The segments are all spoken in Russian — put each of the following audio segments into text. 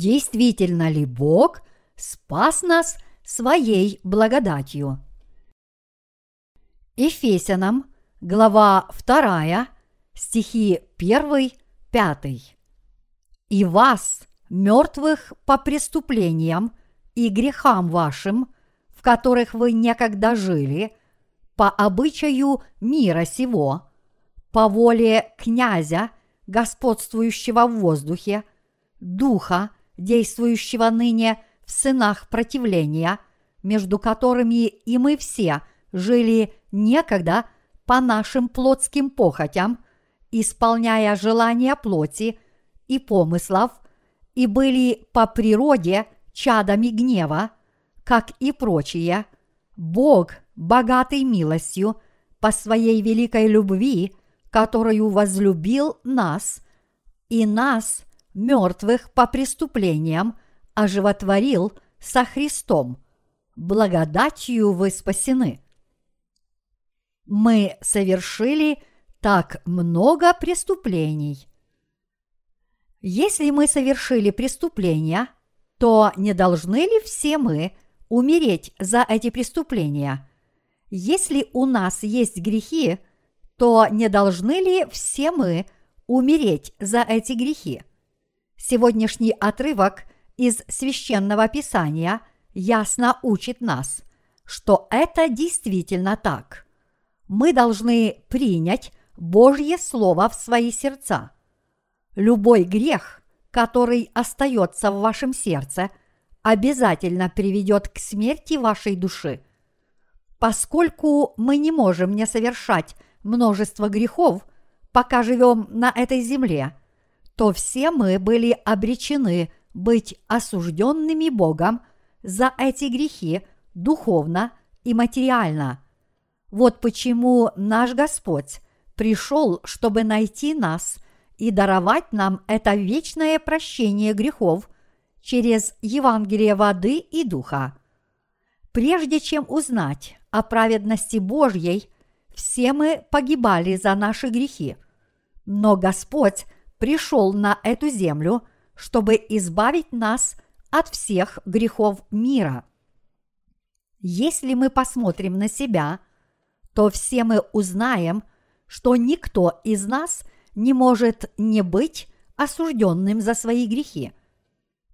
действительно ли Бог спас нас своей благодатью. Ефесянам, глава 2, стихи 1, 5. «И вас, мертвых по преступлениям и грехам вашим, в которых вы некогда жили, по обычаю мира сего, по воле князя, господствующего в воздухе, духа, действующего ныне в сынах противления, между которыми и мы все жили некогда по нашим плотским похотям, исполняя желания плоти и помыслов, и были по природе чадами гнева, как и прочие, Бог, богатый милостью, по своей великой любви, которую возлюбил нас, и нас, мертвых по преступлениям, оживотворил со Христом. Благодатью вы спасены. Мы совершили так много преступлений. Если мы совершили преступления, то не должны ли все мы умереть за эти преступления? Если у нас есть грехи, то не должны ли все мы умереть за эти грехи? Сегодняшний отрывок из священного писания ясно учит нас, что это действительно так. Мы должны принять Божье Слово в свои сердца. Любой грех, который остается в вашем сердце, обязательно приведет к смерти вашей души. Поскольку мы не можем не совершать множество грехов, пока живем на этой земле, то все мы были обречены быть осужденными Богом за эти грехи духовно и материально. Вот почему наш Господь пришел, чтобы найти нас и даровать нам это вечное прощение грехов через Евангелие воды и духа. Прежде чем узнать о праведности Божьей, все мы погибали за наши грехи. Но Господь пришел на эту землю, чтобы избавить нас от всех грехов мира. Если мы посмотрим на себя, то все мы узнаем, что никто из нас не может не быть осужденным за свои грехи.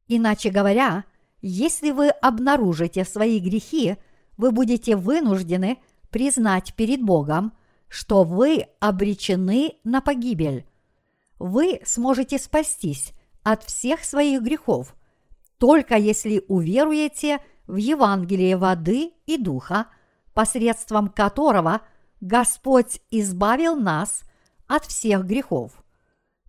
Иначе говоря, если вы обнаружите свои грехи, вы будете вынуждены признать перед Богом, что вы обречены на погибель. Вы сможете спастись от всех своих грехов, только если уверуете в Евангелие воды и духа, посредством которого Господь избавил нас от всех грехов.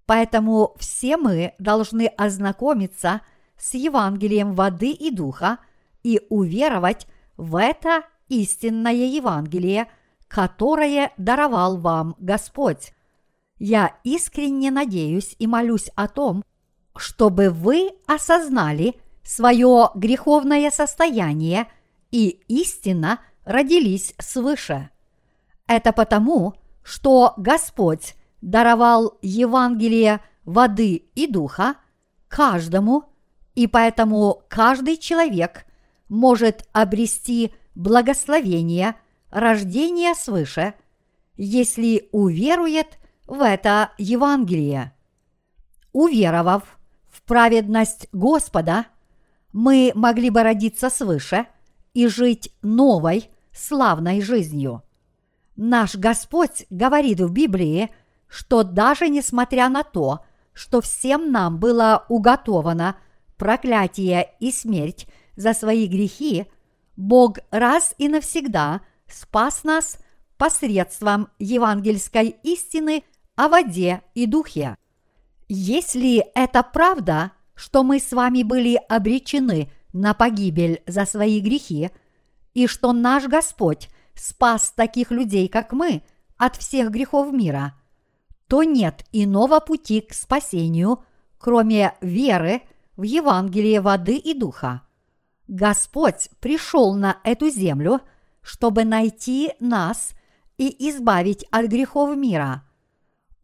Поэтому все мы должны ознакомиться с Евангелием воды и духа и уверовать в это истинное Евангелие, которое даровал вам Господь. Я искренне надеюсь и молюсь о том, чтобы вы осознали свое греховное состояние и истинно родились свыше. Это потому, что Господь даровал Евангелие воды и духа каждому, и поэтому каждый человек может обрести благословение рождения свыше, если уверует в это Евангелие. Уверовав в праведность Господа, мы могли бы родиться свыше и жить новой, славной жизнью. Наш Господь говорит в Библии, что даже несмотря на то, что всем нам было уготовано проклятие и смерть за свои грехи, Бог раз и навсегда спас нас посредством евангельской истины о воде и духе. Если это правда, что мы с вами были обречены на погибель за свои грехи, и что наш Господь спас таких людей, как мы, от всех грехов мира, то нет иного пути к спасению, кроме веры в Евангелие воды и духа. Господь пришел на эту землю, чтобы найти нас и избавить от грехов мира.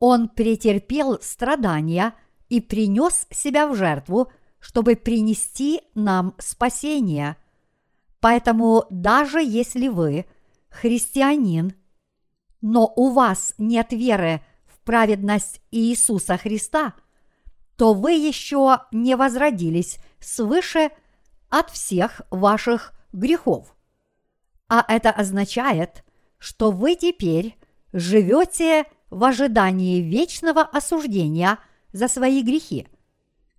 Он претерпел страдания и принес себя в жертву, чтобы принести нам спасение. Поэтому даже если вы христианин, но у вас нет веры в праведность Иисуса Христа, то вы еще не возродились свыше от всех ваших грехов. А это означает, что вы теперь живете в ожидании вечного осуждения за свои грехи.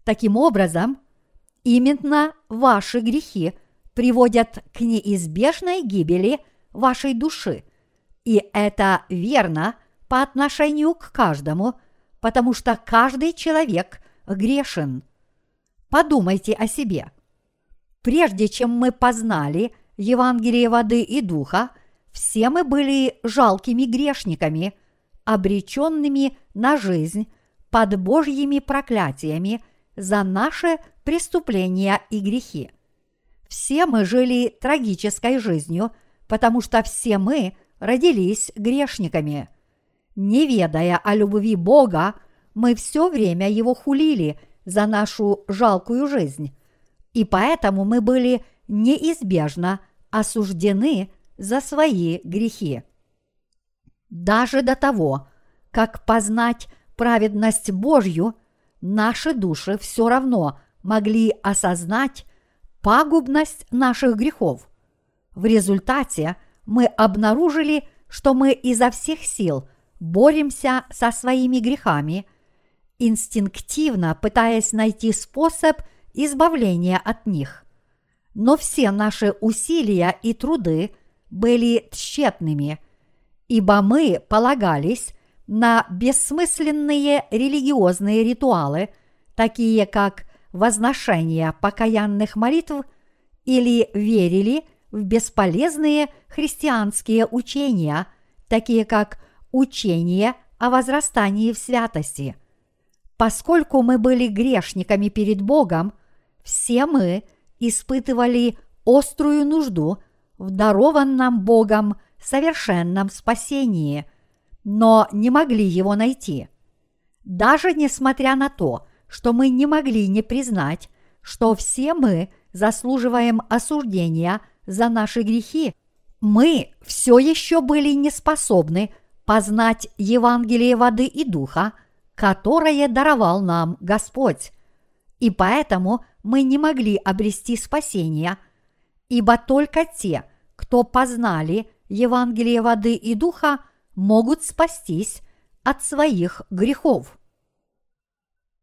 Таким образом, именно ваши грехи приводят к неизбежной гибели вашей души. И это верно по отношению к каждому, потому что каждый человек грешен. Подумайте о себе. Прежде чем мы познали Евангелие воды и духа, все мы были жалкими грешниками, обреченными на жизнь под Божьими проклятиями за наши преступления и грехи. Все мы жили трагической жизнью, потому что все мы родились грешниками. Не ведая о любви Бога, мы все время его хулили за нашу жалкую жизнь, и поэтому мы были неизбежно осуждены за свои грехи. Даже до того, как познать праведность Божью, наши души все равно могли осознать пагубность наших грехов. В результате мы обнаружили, что мы изо всех сил боремся со своими грехами, инстинктивно пытаясь найти способ избавления от них. Но все наши усилия и труды были тщетными, ибо мы полагались на бессмысленные религиозные ритуалы, такие как возношение покаянных молитв или верили в бесполезные христианские учения, такие как учение о возрастании в святости. Поскольку мы были грешниками перед Богом, все мы испытывали острую нужду в дарованном Богом совершенном спасении, но не могли его найти. Даже несмотря на то, что мы не могли не признать, что все мы заслуживаем осуждения за наши грехи, мы все еще были не способны познать Евангелие воды и духа, которое даровал нам Господь. И поэтому мы не могли обрести спасение, ибо только те, кто познали Евангелие воды и духа, могут спастись от своих грехов.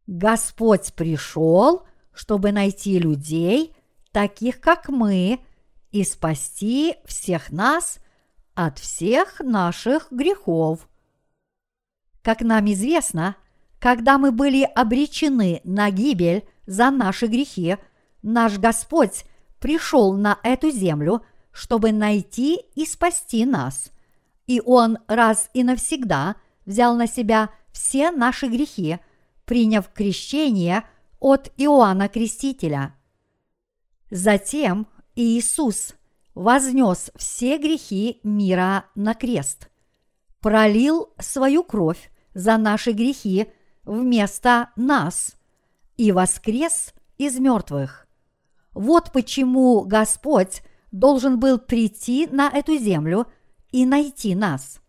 Господь пришел, чтобы найти людей, таких как мы, и спасти всех нас от всех наших грехов. Как нам известно, когда мы были обречены на гибель за наши грехи, наш Господь пришел на эту землю, чтобы найти и спасти нас. И Он раз и навсегда взял на себя все наши грехи – приняв крещение от Иоанна Крестителя. Затем Иисус вознес все грехи мира на крест, пролил свою кровь за наши грехи вместо нас и воскрес из мертвых. Вот почему Господь должен был прийти на эту землю и найти нас.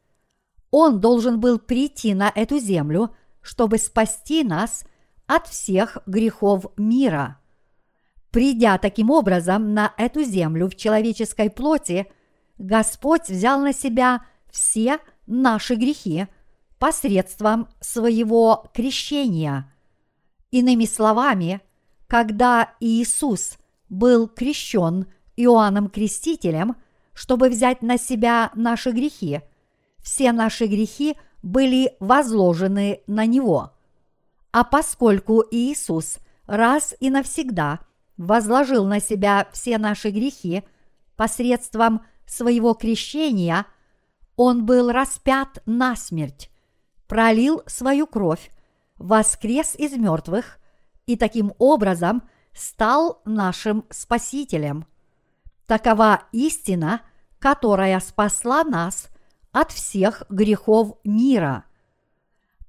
Он должен был прийти на эту землю – чтобы спасти нас от всех грехов мира. Придя таким образом на эту землю в человеческой плоти, Господь взял на себя все наши грехи посредством своего крещения. Иными словами, когда Иисус был крещен Иоанном Крестителем, чтобы взять на себя наши грехи, все наши грехи – были возложены на него. А поскольку Иисус раз и навсегда возложил на себя все наши грехи посредством своего крещения, он был распят на смерть, пролил свою кровь, воскрес из мертвых и таким образом стал нашим Спасителем. Такова истина, которая спасла нас от всех грехов мира.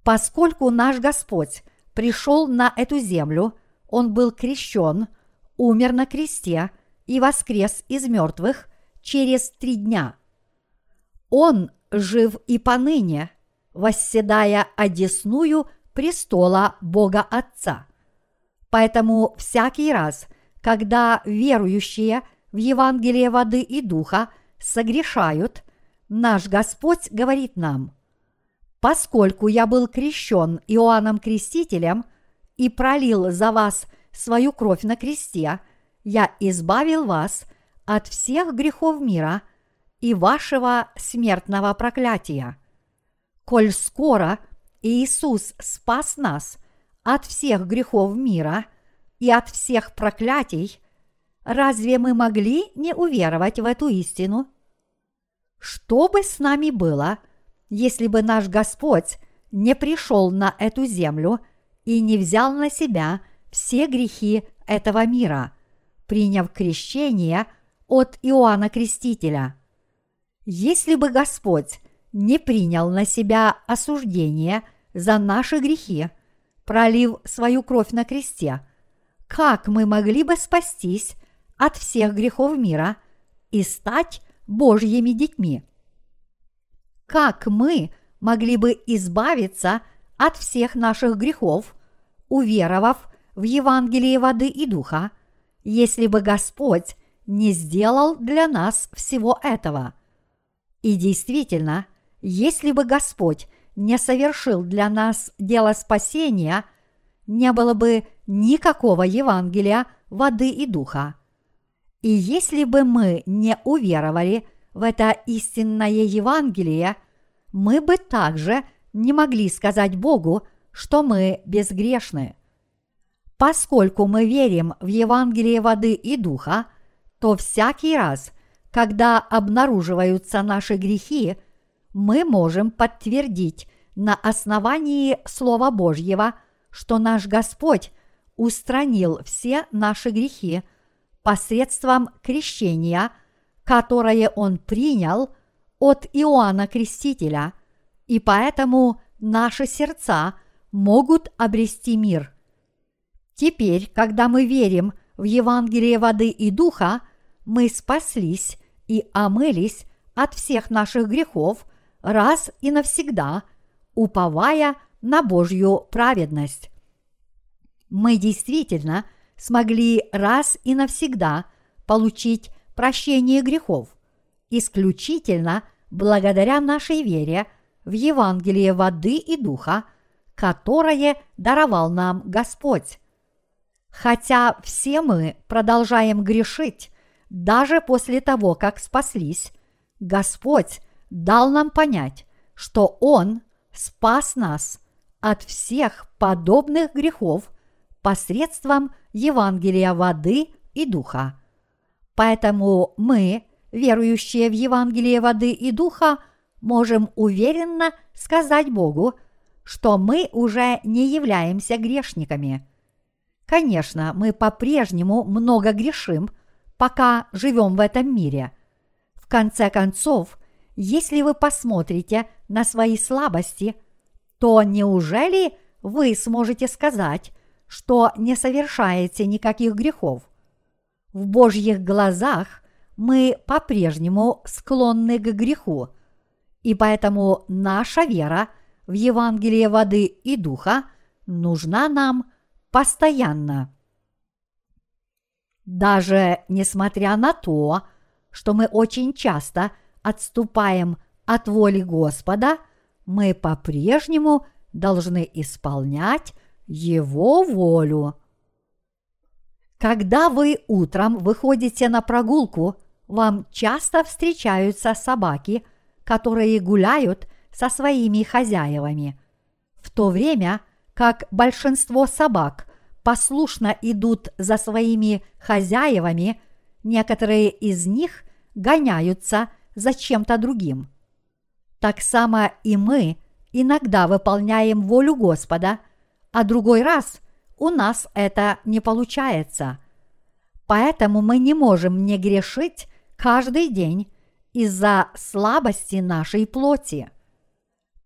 Поскольку наш Господь пришел на эту землю, Он был крещен, умер на кресте и воскрес из мертвых через три дня. Он жив и поныне, восседая одесную престола Бога Отца. Поэтому всякий раз, когда верующие в Евангелие воды и духа согрешают, наш Господь говорит нам, «Поскольку я был крещен Иоанном Крестителем и пролил за вас свою кровь на кресте, я избавил вас от всех грехов мира и вашего смертного проклятия. Коль скоро Иисус спас нас от всех грехов мира и от всех проклятий, разве мы могли не уверовать в эту истину? Что бы с нами было, если бы наш Господь не пришел на эту землю и не взял на себя все грехи этого мира, приняв крещение от Иоанна Крестителя? Если бы Господь не принял на себя осуждение за наши грехи – пролив свою кровь на кресте, как мы могли бы спастись от всех грехов мира и стать Божьими детьми? Как мы могли бы избавиться от всех наших грехов, уверовав в Евангелие воды и духа, если бы Господь не сделал для нас всего этого? И действительно, если бы Господь не совершил для нас дело спасения, не было бы никакого Евангелия воды и духа. И если бы мы не уверовали в это истинное Евангелие, мы бы также не могли сказать Богу, что мы безгрешны. Поскольку мы верим в Евангелие воды и духа, то всякий раз, когда обнаруживаются наши грехи – мы можем подтвердить на основании Слова Божьего, что наш Господь устранил все наши грехи посредством крещения, которое Он принял от Иоанна Крестителя, и поэтому наши сердца могут обрести мир. Теперь, когда мы верим в Евангелие воды и духа, мы спаслись и омылись от всех наших грехов – раз и навсегда, уповая на Божью праведность. Мы действительно смогли раз и навсегда получить прощение грехов, исключительно благодаря нашей вере в Евангелие воды и духа, которое даровал нам Господь. Хотя все мы продолжаем грешить, даже после того, как спаслись, Господь дал нам понять, что Он спас нас от всех подобных грехов посредством Евангелия воды и духа. Поэтому мы, верующие в Евангелие воды и духа, можем уверенно сказать Богу, что мы уже не являемся грешниками. Конечно, мы по-прежнему много грешим, пока живем в этом мире. В конце концов, если вы посмотрите на свои слабости, то неужели вы сможете сказать, что не совершаете никаких грехов? В Божьих глазах мы по-прежнему склонны к греху, и поэтому наша вера в Евангелие воды и духа нужна нам постоянно. Даже несмотря на то, что мы очень часто – отступаем от воли Господа, мы по-прежнему должны исполнять Его волю. Когда вы утром выходите на прогулку, вам часто встречаются собаки, которые гуляют со своими хозяевами, в то время как большинство собак послушно идут за своими хозяевами, некоторые из них гоняются – за чем-то другим. Так само и мы иногда выполняем волю Господа, а другой раз у нас это не получается. Поэтому мы не можем не грешить каждый день из-за слабости нашей плоти.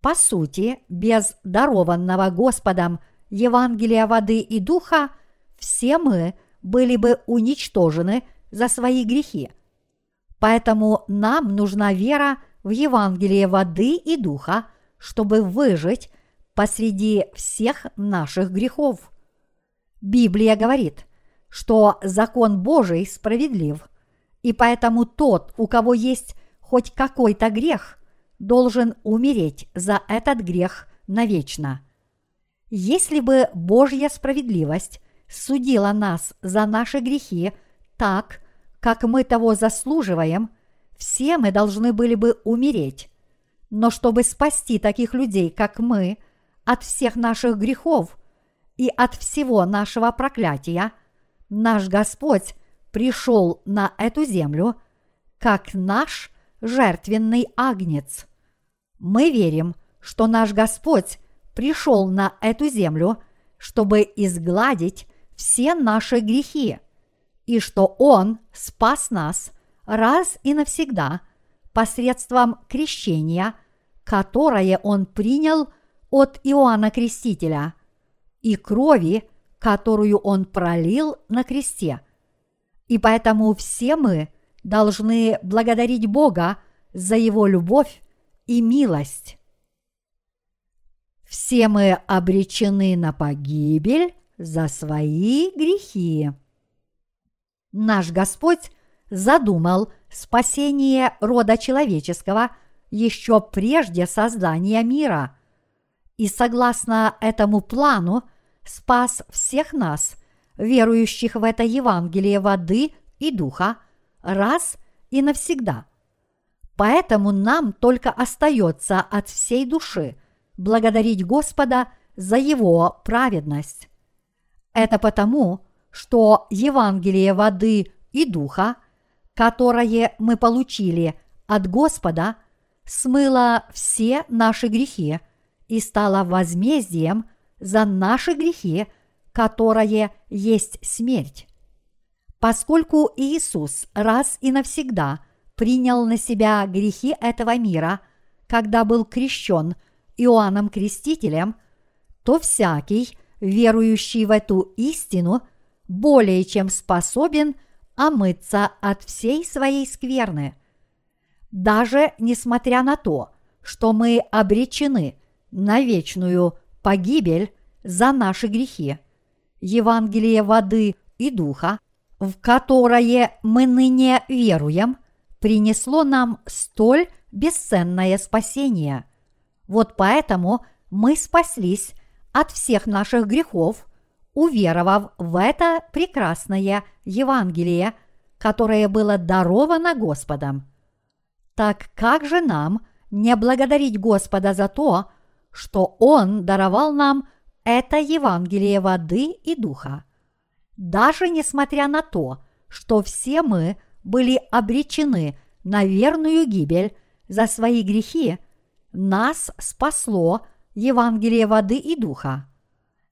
По сути, без дарованного Господом Евангелия воды и духа все мы были бы уничтожены за свои грехи. Поэтому нам нужна вера в Евангелие воды и духа, чтобы выжить посреди всех наших грехов. Библия говорит, что закон Божий справедлив, и поэтому тот, у кого есть хоть какой-то грех, должен умереть за этот грех навечно. Если бы Божья справедливость судила нас за наши грехи так, как мы того заслуживаем, все мы должны были бы умереть. Но чтобы спасти таких людей, как мы, от всех наших грехов и от всего нашего проклятия, наш Господь пришел на эту землю как наш жертвенный агнец. Мы верим, что наш Господь пришел на эту землю, чтобы изгладить все наши грехи, и что Он спас нас раз и навсегда посредством крещения, которое Он принял от Иоанна Крестителя, и крови, которую Он пролил на кресте. И поэтому все мы должны благодарить Бога за Его любовь и милость. Все мы обречены на погибель за свои грехи. Наш Господь задумал спасение рода человеческого еще прежде создания мира. И согласно этому плану спас всех нас, верующих в это Евангелие воды и духа, раз и навсегда. Поэтому нам только остается от всей души благодарить Господа за Его праведность. Это потому, что Евангелие воды и духа, которое мы получили от Господа, смыло все наши грехи и стало возмездием за наши грехи, которое есть смерть. Поскольку Иисус раз и навсегда принял на себя грехи этого мира, когда был крещен Иоанном Крестителем, то всякий, верующий в эту истину, более чем способен омыться от всей своей скверны. Даже несмотря на то, что мы обречены на вечную погибель за наши грехи, Евангелие воды и духа, в которое мы ныне веруем, принесло нам столь бесценное спасение. Вот поэтому мы спаслись от всех наших грехов, уверовав в это прекрасное Евангелие, которое было даровано Господом. Так как же нам не благодарить Господа за то, что Он даровал нам это Евангелие воды и духа? Даже несмотря на то, что все мы были обречены на верную гибель за свои грехи, нас спасло – Евангелие воды и духа.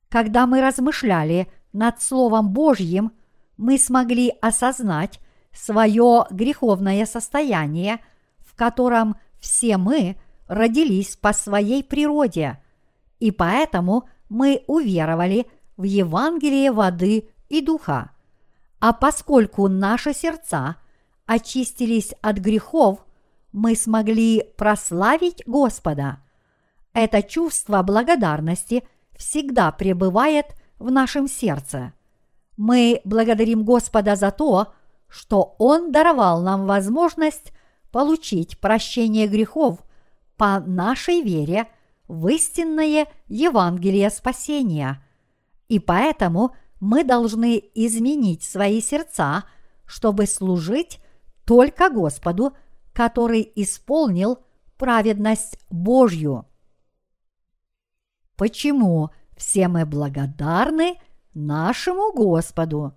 Когда мы размышляли над Словом Божьим, мы смогли осознать свое греховное состояние, в котором все мы родились по своей природе, и поэтому мы уверовали в Евангелие воды и духа. А поскольку наши сердца очистились от грехов, мы смогли прославить Господа – это чувство благодарности всегда пребывает в нашем сердце. Мы благодарим Господа за то, что Он даровал нам возможность получить прощение грехов по нашей вере в истинное Евангелие спасения. И поэтому мы должны изменить свои сердца, чтобы служить только Господу, который исполнил праведность Божью. Почему все мы благодарны нашему Господу?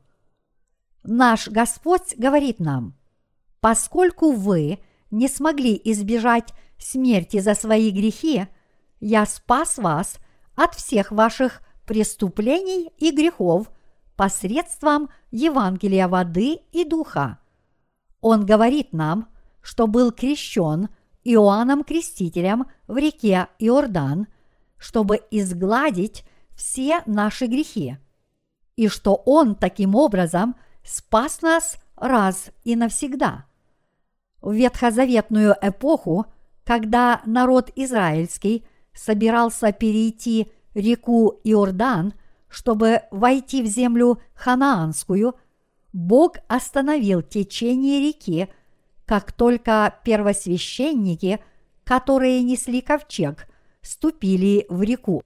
Наш Господь говорит нам, поскольку вы не смогли избежать смерти за свои грехи, я спас вас от всех ваших преступлений и грехов посредством Евангелия воды и духа. Он говорит нам, что был крещен Иоанном Крестителем в реке Иордан – чтобы изгладить все наши грехи. и что Он таким образом спас нас раз и навсегда. В ветхозаветную эпоху, когда народ израильский собирался перейти реку Иордан, чтобы войти в землю ханаанскую, Бог остановил течение реки, как только первосвященники, которые несли ковчег, ступили в реку.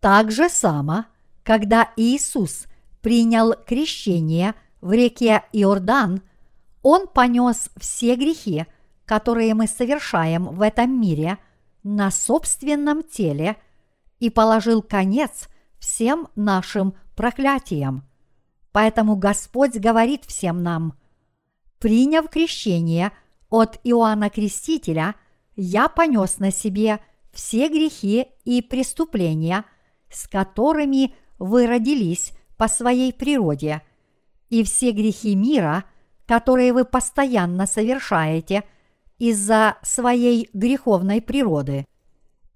Так же само, когда Иисус принял крещение в реке Иордан, Он понес все грехи, которые мы совершаем в этом мире, на собственном теле и положил конец всем нашим проклятиям. Поэтому Господь говорит всем нам, приняв крещение от Иоанна Крестителя, я понес на себе все грехи и преступления, с которыми вы родились по своей природе, и все грехи мира, которые вы постоянно совершаете из-за своей греховной природы.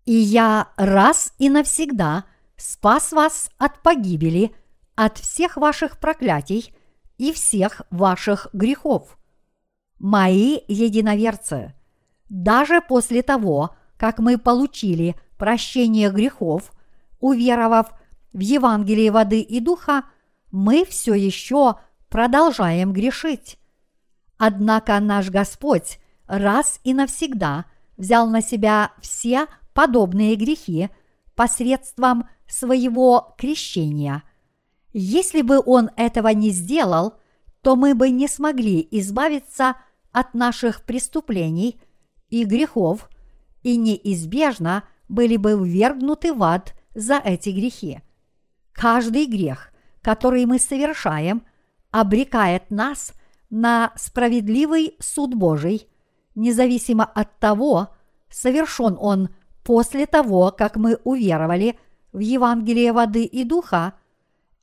И я раз и навсегда спас вас от погибели, от всех ваших проклятий и всех ваших грехов. Мои единоверцы, даже после того, как мы получили прощение грехов, уверовав в Евангелие воды и духа, мы все еще продолжаем грешить. Однако наш Господь раз и навсегда взял на себя все подобные грехи посредством своего крещения. Если бы Он этого не сделал, то мы бы не смогли избавиться от наших преступлений и грехов – и неизбежно были бы ввергнуты в ад за эти грехи. Каждый грех, который мы совершаем, обрекает нас на справедливый суд Божий, независимо от того, совершен он после того, как мы уверовали в Евангелие воды и духа,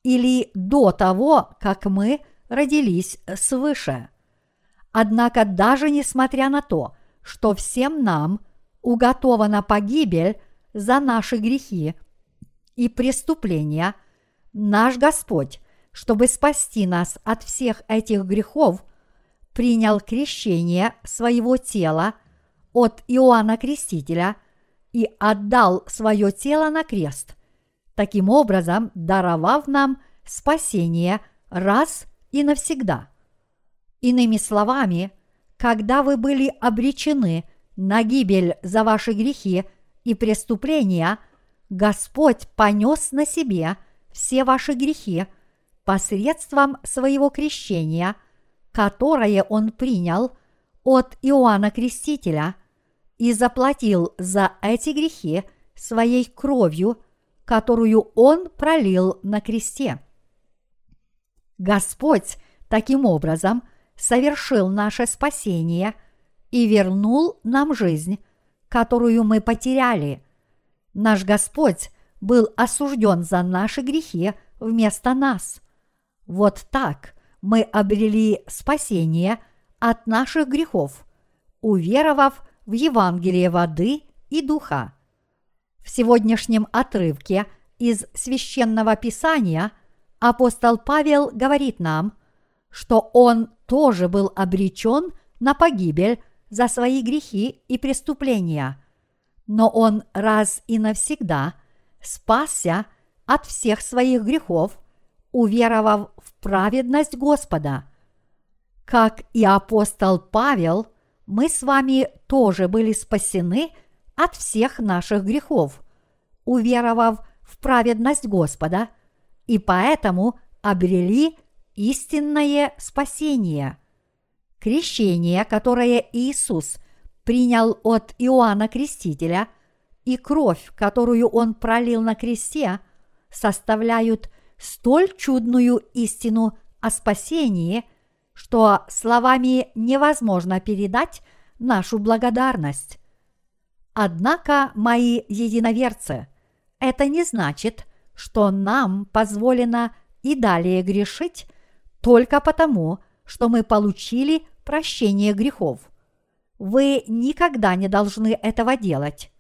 или до того, как мы родились свыше. Однако даже несмотря на то, что всем нам уготована погибель за наши грехи и преступления, наш Господь, чтобы спасти нас от всех этих грехов, принял крещение своего тела от Иоанна Крестителя и отдал свое тело на крест, таким образом даровав нам спасение раз и навсегда. Иными словами, когда вы были обречены – на гибель за ваши грехи и преступления, Господь понес на себе все ваши грехи посредством своего крещения, которое Он принял от Иоанна Крестителя и заплатил за эти грехи своей кровью, которую Он пролил на кресте. Господь таким образом совершил наше спасение – и вернул нам жизнь, которую мы потеряли. Наш Господь был осужден за наши грехи вместо нас. Вот так мы обрели спасение от наших грехов, уверовав в Евангелие воды и духа. В сегодняшнем отрывке из священного писания апостол Павел говорит нам, что он тоже был обречен на погибель за свои грехи и преступления, но он раз и навсегда спасся от всех своих грехов, уверовав в праведность Господа. Как и апостол Павел, мы с вами тоже были спасены от всех наших грехов, уверовав в праведность Господа, и поэтому обрели истинное спасение – Крещение, которое Иисус принял от Иоанна Крестителя, и кровь, которую он пролил на кресте, составляют столь чудную истину о спасении, что словами невозможно передать нашу благодарность. Однако, мои единоверцы, это не значит, что нам позволено и далее грешить только потому, что мы получили прощение грехов. Вы никогда не должны этого делать.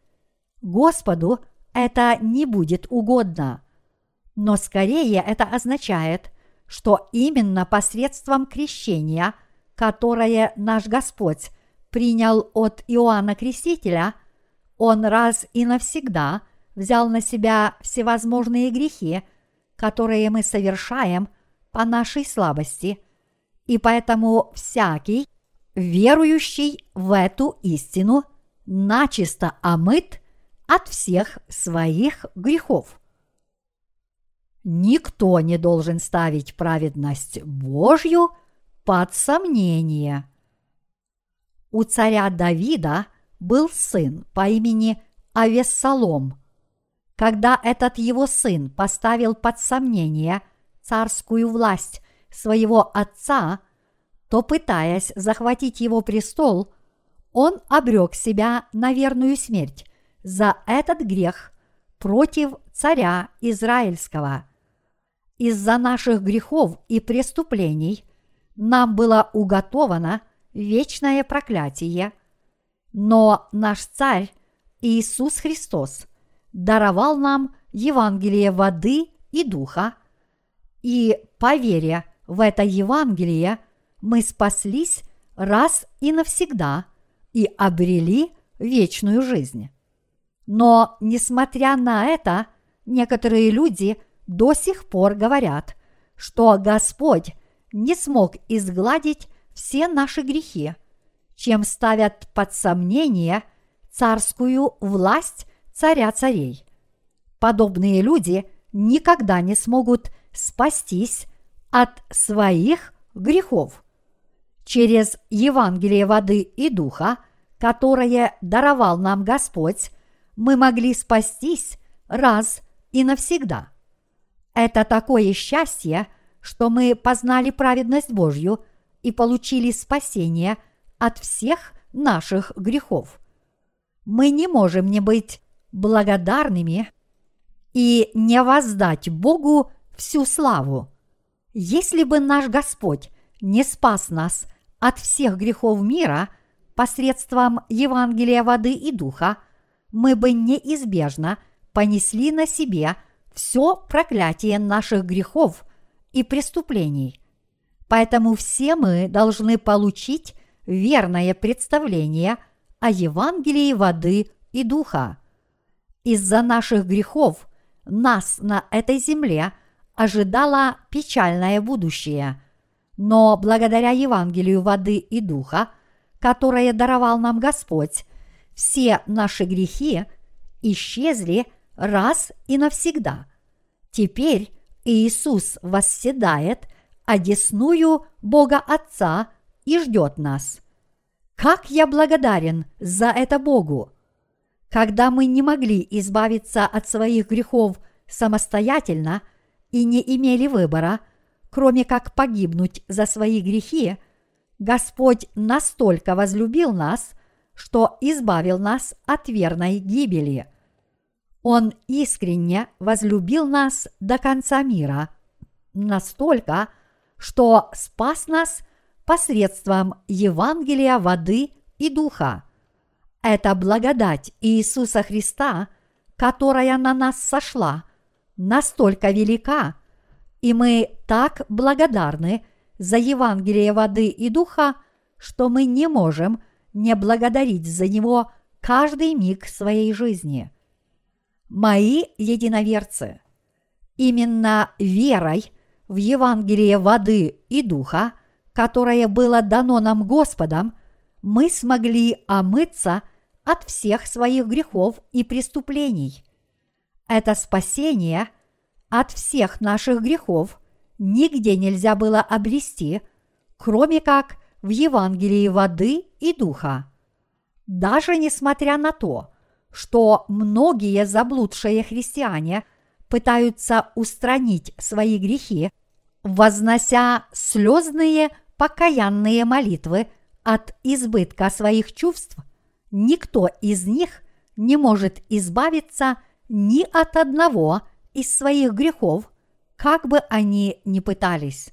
Господу это не будет угодно. Но скорее это означает, что именно посредством крещения, которое наш Господь принял от Иоанна Крестителя, Он раз и навсегда взял на себя всевозможные грехи, которые мы совершаем по нашей слабости, и поэтому всякий, верующий в эту истину, начисто омыт от всех своих грехов. Никто не должен ставить праведность Божью под сомнение. У царя Давида был сын по имени Авессалом. Когда этот его сын поставил под сомнение царскую власть своего отца, то, пытаясь захватить его престол, он обрек себя на верную смерть за этот грех против царя Израильского. Из-за наших грехов и преступлений нам было уготовано вечное проклятие, но наш царь Иисус Христос даровал нам Евангелие воды и духа, и по вере в это Евангелие мы спаслись раз и навсегда и обрели вечную жизнь. Но, несмотря на это, некоторые люди до сих пор говорят, что Господь не смог изгладить все наши грехи, чем ставят под сомнение царскую власть царя царей. Подобные люди никогда не смогут спастись от своих грехов. Через Евангелие воды и духа, которое даровал нам Господь, мы могли спастись раз и навсегда. Это такое счастье, что мы познали праведность Божью и получили спасение от всех наших грехов. Мы не можем не быть благодарными и не воздать Богу всю славу. Если бы наш Господь не спас нас от всех грехов мира посредством Евангелия воды и духа, мы бы неизбежно понесли на себе все проклятие наших грехов и преступлений. Поэтому все мы должны получить верное представление о Евангелии воды и духа. Из-за наших грехов нас на этой земле ожидало печальное будущее. Но благодаря Евангелию воды и духа, которое даровал нам Господь, все наши грехи исчезли раз и навсегда. Теперь Иисус восседает одесную Бога Отца и ждет нас. Как я благодарен за это Богу! Когда мы не могли избавиться от своих грехов самостоятельно и не имели выбора, кроме как погибнуть за свои грехи, Господь настолько возлюбил нас, что избавил нас от верной гибели. Он искренне возлюбил нас до конца мира, настолько, что спас нас посредством Евангелия воды и духа. Это благодать Иисуса Христа, которая на нас сошла, настолько велика, и мы так благодарны за Евангелие воды и духа, что мы не можем не благодарить за него каждый миг своей жизни. Мои единоверцы, именно верой в Евангелие воды и духа, которое было дано нам Господом, мы смогли омыться от всех своих грехов и преступлений. Это спасение от всех наших грехов нигде нельзя было обрести, кроме как – в Евангелии воды и духа. Даже несмотря на то, что многие заблудшие христиане пытаются устранить свои грехи, вознося слезные покаянные молитвы от избытка своих чувств, никто из них не может избавиться ни от одного из своих грехов, как бы они ни пытались.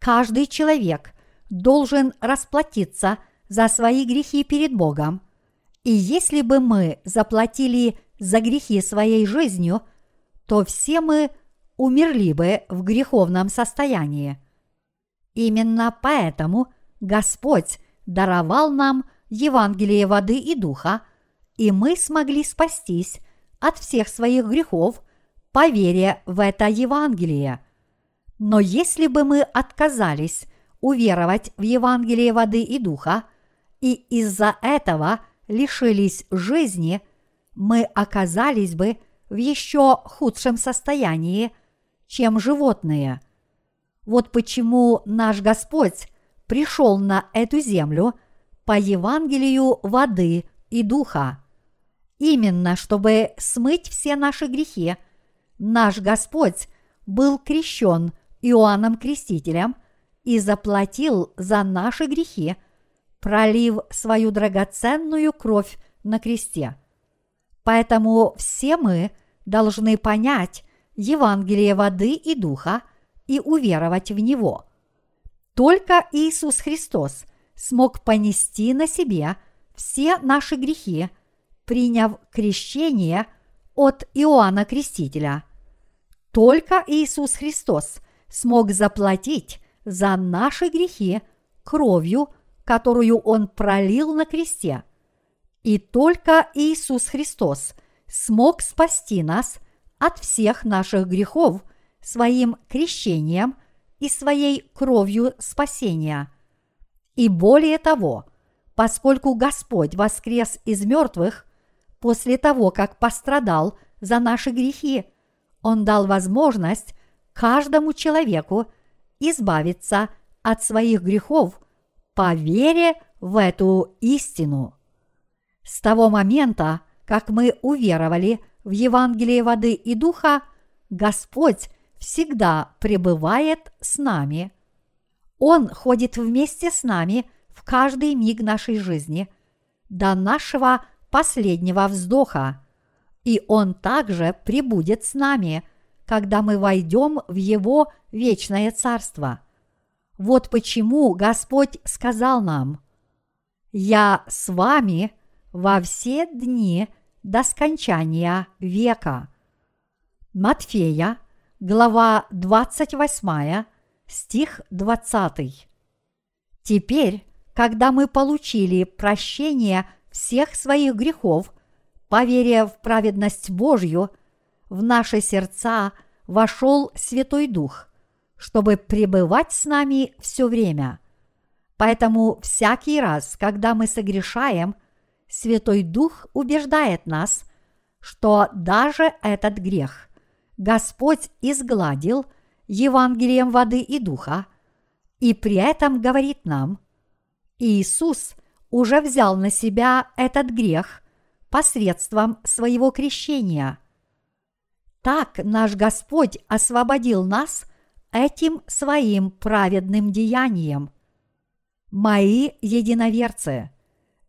Каждый человек должен расплатиться за свои грехи перед Богом. И если бы мы заплатили за грехи своей жизнью, то все мы умерли бы в греховном состоянии. Именно поэтому Господь даровал нам Евангелие воды и духа, и мы смогли спастись от всех своих грехов по вере в это Евангелие. Но если бы мы отказались уверовать в Евангелие воды и духа, и из-за этого лишились жизни, мы оказались бы в еще худшем состоянии, чем животные. Вот почему наш Господь пришел на эту землю по Евангелию воды и духа. Именно чтобы смыть все наши грехи, наш Господь был крещен Иоанном Крестителем и заплатил за наши грехи, пролив свою драгоценную кровь на кресте. Поэтому все мы должны понять Евангелие воды и духа и уверовать в него – только Иисус Христос смог понести на себе все наши грехи, приняв крещение от Иоанна Крестителя. Только Иисус Христос смог заплатить за наши грехи кровью, которую Он пролил на кресте. И только Иисус Христос смог спасти нас от всех наших грехов своим крещением – и своей кровью спасения. И более того, поскольку Господь воскрес из мертвых после того, как пострадал за наши грехи, Он дал возможность каждому человеку избавиться от своих грехов по вере в эту истину. С того момента, как мы уверовали в Евангелие воды и духа, Господь всегда пребывает с нами. Он ходит вместе с нами в каждый миг нашей жизни до нашего последнего вздоха, и Он также пребудет с нами, когда мы войдем в Его вечное Царство. Вот почему Господь сказал нам, «Я с вами во все дни до скончания века». Матфея – глава 28, стих 20. Теперь, когда мы получили прощение всех своих грехов, поверя в праведность Божью, в наши сердца вошел Святой Дух, чтобы пребывать с нами все время. Поэтому всякий раз, когда мы согрешаем, Святой Дух убеждает нас, что даже этот грех – Господь изгладил Евангелием воды и духа, и при этом говорит нам, Иисус уже взял на себя этот грех посредством своего крещения. Так наш Господь освободил нас этим своим праведным деянием. Мои единоверцы,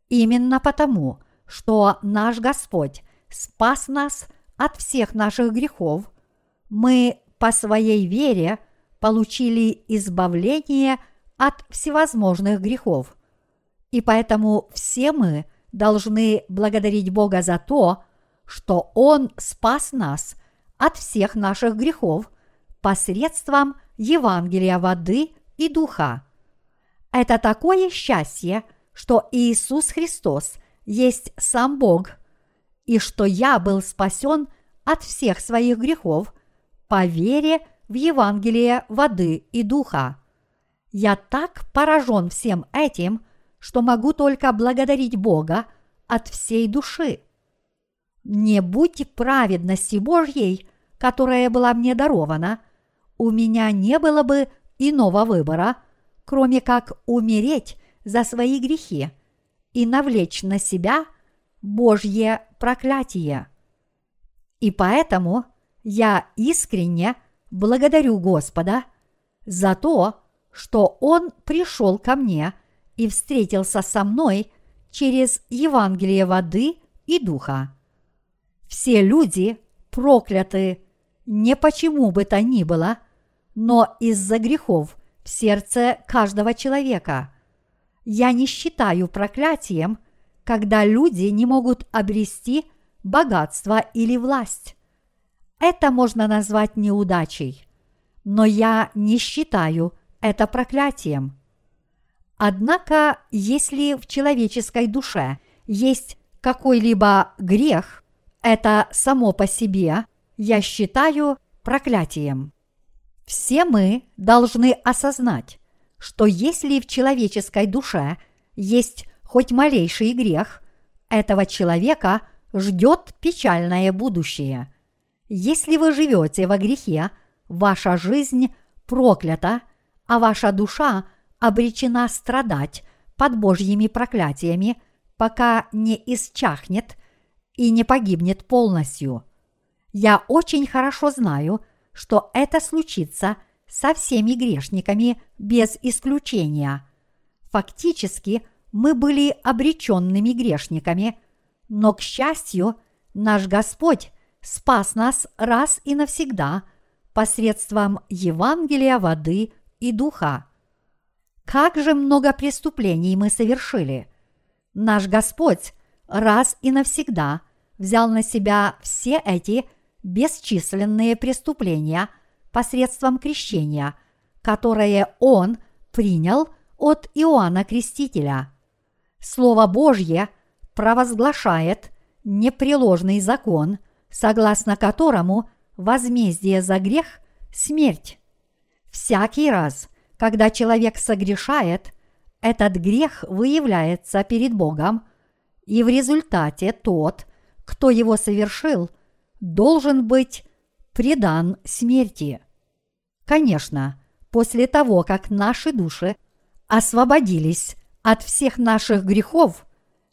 именно потому, что наш Господь спас нас от всех наших грехов – мы по своей вере получили избавление от всевозможных грехов. И поэтому все мы должны благодарить Бога за то, что Он спас нас от всех наших грехов посредством Евангелия воды и духа. Это такое счастье, что Иисус Христос есть сам Бог, и что я был спасен от всех своих грехов – по вере в Евангелие воды и духа. Я так поражен всем этим, что могу только благодарить Бога от всей души. Не будь праведности Божьей, которая была мне дарована, у меня не было бы иного выбора, кроме как умереть за свои грехи и навлечь на себя Божье проклятие. И поэтому я искренне благодарю Господа за то, что Он пришел ко мне и встретился со мной через Евангелие воды и духа. Все люди прокляты не почему бы то ни было, но из-за грехов в сердце каждого человека. Я не считаю проклятием, когда люди не могут обрести богатство или власть. это можно назвать неудачей. Но я не считаю это проклятием. Однако, если в человеческой душе есть какой-либо грех, это само по себе я считаю проклятием. Все мы должны осознать, что если в человеческой душе есть хоть малейший грех, этого человека ждет печальное будущее. Если вы живете во грехе, ваша жизнь проклята, а ваша душа обречена страдать под Божьими проклятиями, пока не исчахнет и не погибнет полностью. Я очень хорошо знаю, что это случится со всеми грешниками без исключения. Фактически мы были обреченными грешниками, но, к счастью, наш Господь спас нас раз и навсегда посредством Евангелия воды и духа. Как же много преступлений мы совершили! Наш Господь раз и навсегда взял на себя все эти бесчисленные преступления посредством крещения, которое Он принял от Иоанна Крестителя. Слово Божье провозглашает непреложный закон, согласно которому возмездие за грех – смерть. Всякий раз, когда человек согрешает, этот грех выявляется перед Богом, и в результате тот, кто его совершил, должен быть предан смерти. Конечно, после того, как наши души освободились от всех наших грехов,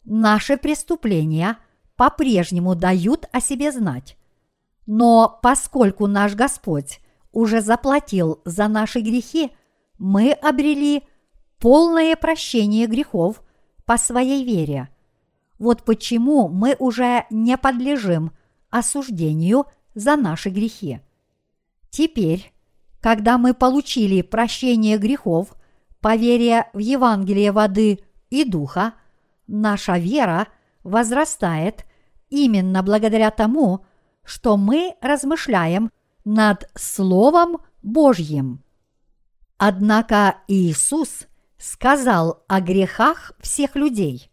наши преступления по-прежнему дают о себе знать. Но поскольку наш Господь уже заплатил за наши грехи, мы обрели полное прощение грехов по своей вере. Вот почему мы уже не подлежим осуждению за наши грехи. Теперь, когда мы получили прощение грехов по в Евангелие воды и духа, наша вера возрастает именно благодаря тому, что мы размышляем над Словом Божьим. Однако Иисус сказал о грехах всех людей.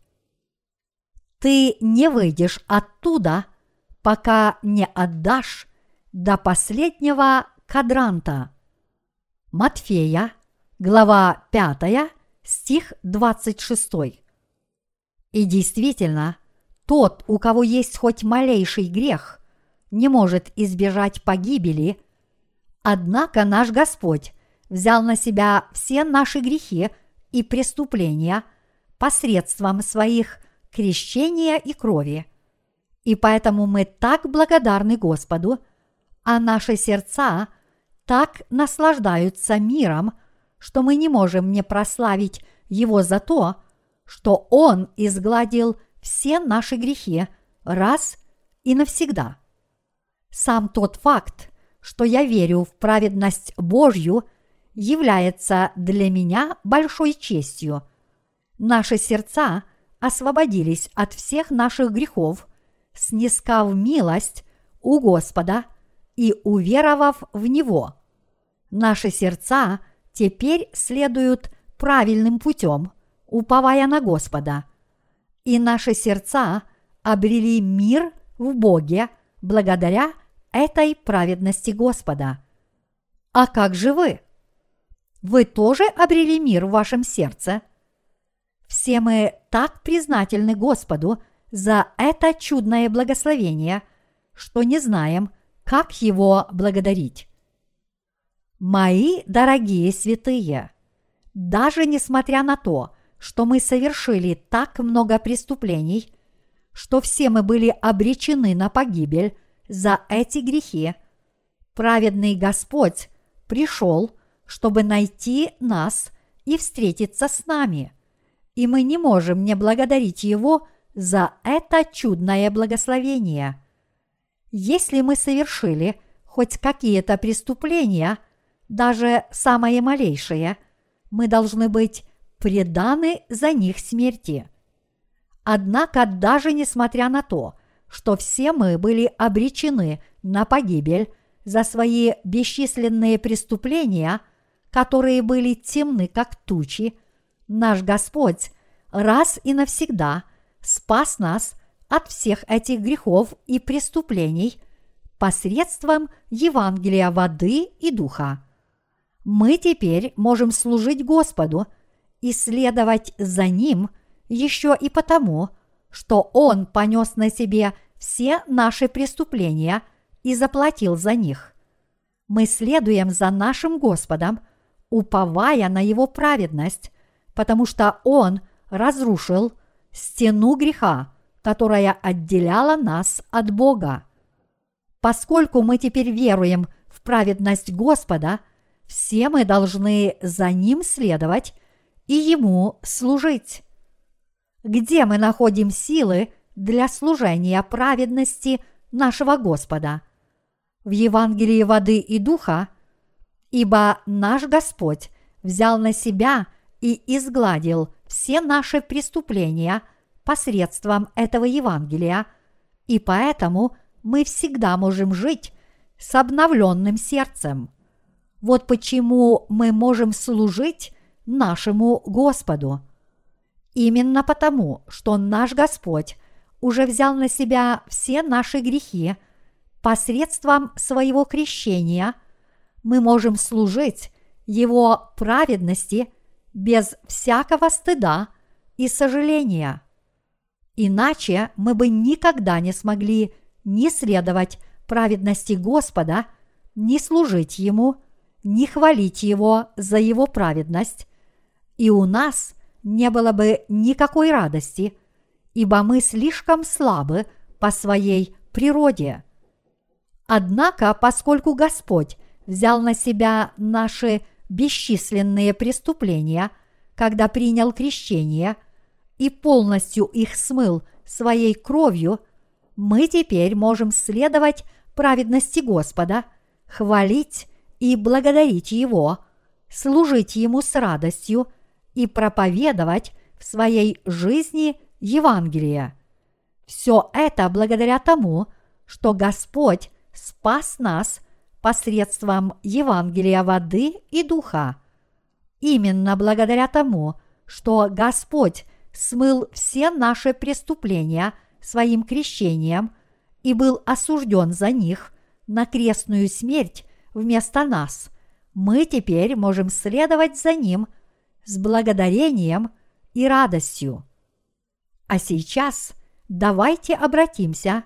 Ты не выйдешь оттуда, пока не отдашь до последнего кадранта. Матфея, глава 5, стих 26. И действительно, тот, у кого есть хоть малейший грех, не может избежать погибели, однако наш Господь взял на себя все наши грехи и преступления посредством своих крещения и крови. И поэтому мы так благодарны Господу, а наши сердца так наслаждаются миром, что мы не можем не прославить Его за то, что Он изгладил все наши грехи раз и навсегда. Сам тот факт, что я верю в праведность Божью – является для меня большой честью. Наши сердца освободились от всех наших грехов, снискав милость у Господа и уверовав в Него. Наши сердца теперь следуют правильным путем, уповая на Господа. И наши сердца обрели мир в Боге благодаря этой праведности Господа. А как же вы? Вы тоже обрели мир в вашем сердце? Все мы так признательны Господу за это чудное благословение, что не знаем, как его благодарить. Мои дорогие святые, даже несмотря на то, что мы совершили так много преступлений, что все мы были обречены на погибель за эти грехи, праведный Господь пришел – чтобы найти нас и встретиться с нами. И мы не можем не благодарить Его за это чудное благословение. Если мы совершили хоть какие-то преступления, даже самые малейшие, мы должны быть преданы за них смерти. Однако даже несмотря на то, что все мы были обречены на погибель за свои бесчисленные преступления, которые были темны, как тучи, наш Господь раз и навсегда спас нас от всех этих грехов и преступлений посредством Евангелия воды и духа. Мы теперь можем служить Господу и следовать за Ним еще и потому, что Он понес на себе все наши преступления и заплатил за них. Мы следуем за нашим Господом, уповая на Его праведность, потому что Он разрушил стену греха, которая отделяла нас от Бога. Поскольку мы теперь веруем в праведность Господа, все мы должны за Ним следовать и Ему служить. Где мы находим силы для служения праведности нашего Господа? В Евангелии воды и духа, ибо наш Господь взял на себя и изгладил все наши преступления посредством этого Евангелия, и поэтому мы всегда можем жить с обновленным сердцем. Вот почему мы можем служить нашему Господу. Именно потому, что наш Господь уже взял на себя все наши грехи посредством своего крещения, мы можем служить Его праведности без всякого стыда и сожаления. Иначе мы бы никогда не смогли ни следовать праведности Господа, ни служить Ему, ни хвалить Его за Его праведность, и у нас не было бы никакой радости, ибо мы слишком слабы по своей природе. Однако, поскольку Господь взял на себя наши бесчисленные преступления, когда принял крещение и полностью их смыл своей кровью, мы теперь можем следовать праведности Господа, хвалить и благодарить Его, служить Ему с радостью и проповедовать в своей жизни Евангелие. Все это благодаря тому, что Господь спас нас посредством Евангелия воды и духа. Именно благодаря тому, что Господь смыл все наши преступления своим крещением и был осужден за них на крестную смерть вместо нас, мы теперь можем следовать за Ним с благодарением и радостью. А сейчас давайте обратимся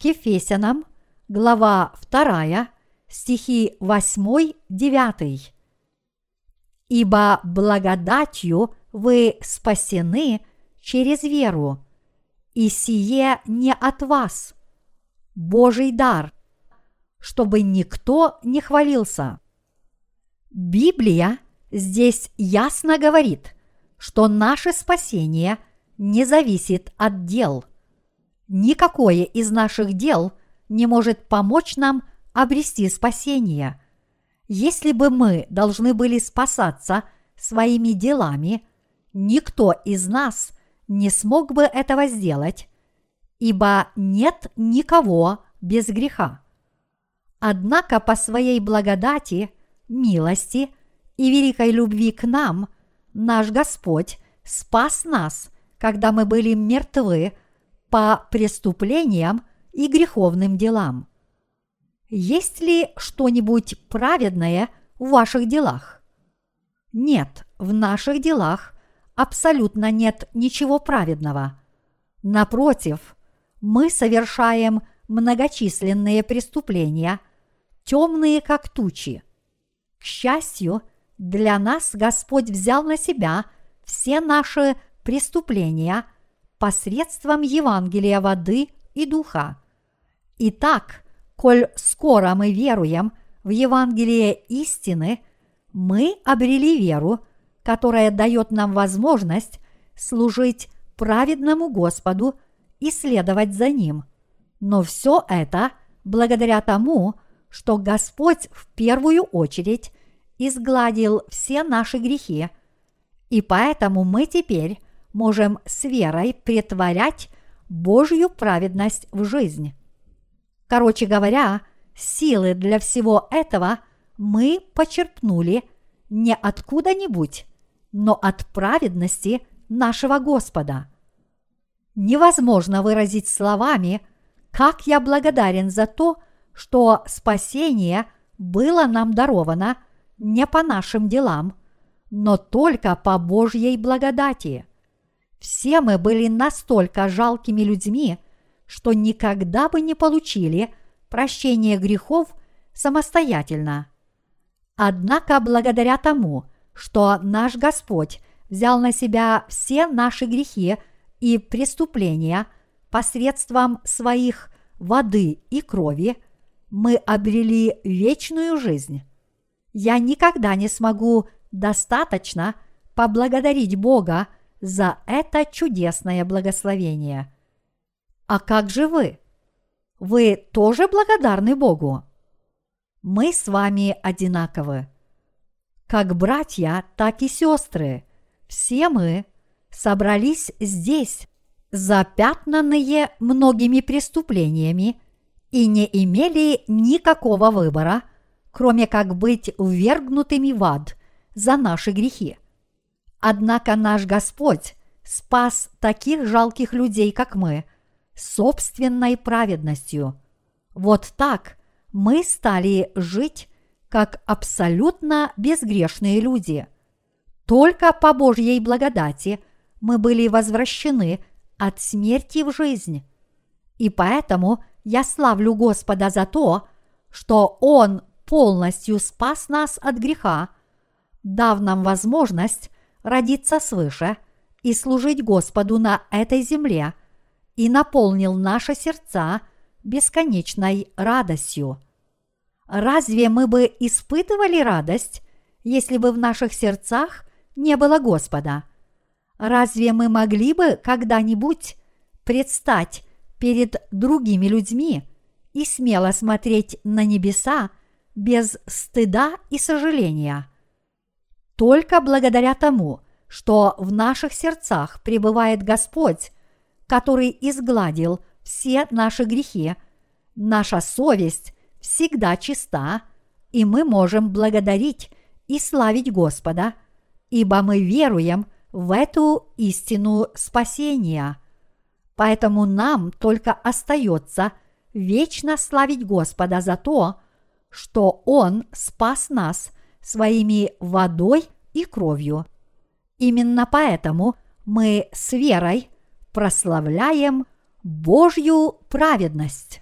к Ефесянам, глава 2, стихи 8-9. «Ибо благодатью вы спасены через веру, и сие не от вас, Божий дар, чтобы никто не хвалился». Библия здесь ясно говорит, что наше спасение не зависит от дел. Никакое из наших дел не может помочь нам обрести спасение. Если бы мы должны были спасаться своими делами, никто из нас не смог бы этого сделать, ибо нет никого без греха. Однако по своей благодати, милости и великой любви к нам наш Господь спас нас, когда мы были мертвы по преступлениям и греховным делам. Есть ли что-нибудь праведное в ваших делах? Нет, в наших делах абсолютно нет ничего праведного. Напротив, мы совершаем многочисленные преступления, темные как тучи. К счастью, для нас Господь взял на себя все наши преступления посредством Евангелия воды и духа. Итак, коль скоро мы веруем в Евангелие истины, мы обрели веру, которая дает нам возможность служить праведному Господу и следовать за Ним. Но все это благодаря тому, что Господь в первую очередь изгладил все наши грехи, и поэтому мы теперь можем с верой претворять Божью праведность в жизнь. Короче говоря, силы для всего этого мы почерпнули не откуда-нибудь, но от праведности нашего Господа. Невозможно выразить словами, как я благодарен за то, что спасение было нам даровано не по нашим делам, но только по Божьей благодати. Все мы были настолько жалкими людьми, что никогда бы не получили прощение грехов самостоятельно. Однако благодаря тому, что наш Господь взял на себя все наши грехи и преступления посредством своих воды и крови, мы обрели вечную жизнь. Я никогда не смогу достаточно поблагодарить Бога за это чудесное благословение. А как же вы? Вы тоже благодарны Богу? Мы с вами одинаковы. Как братья, так и сестры. Все мы собрались здесь, запятнанные многими преступлениями, и не имели никакого выбора, кроме как быть ввергнутыми в ад за наши грехи. Однако наш Господь спас таких жалких людей, как мы, собственной праведностью. Вот так мы стали жить как абсолютно безгрешные люди. Только по Божьей благодати мы были возвращены от смерти в жизнь. И поэтому я славлю Господа за то, что Он полностью спас нас от греха, дав нам возможность родиться свыше и служить Господу на этой земле и наполнил наши сердца бесконечной радостью. Разве мы бы испытывали радость, если бы в наших сердцах не было Господа? Разве мы могли бы когда-нибудь предстать перед другими людьми и смело смотреть на небеса без стыда и сожаления? Только благодаря тому, что в наших сердцах пребывает Господь, который изгладил все наши грехи, наша совесть всегда чиста, и мы можем благодарить и славить Господа, ибо мы веруем в эту истину спасения. Поэтому нам только остается вечно славить Господа за то, что Он спас нас своими водой и кровью. Именно поэтому мы с верой прославляем Божью праведность.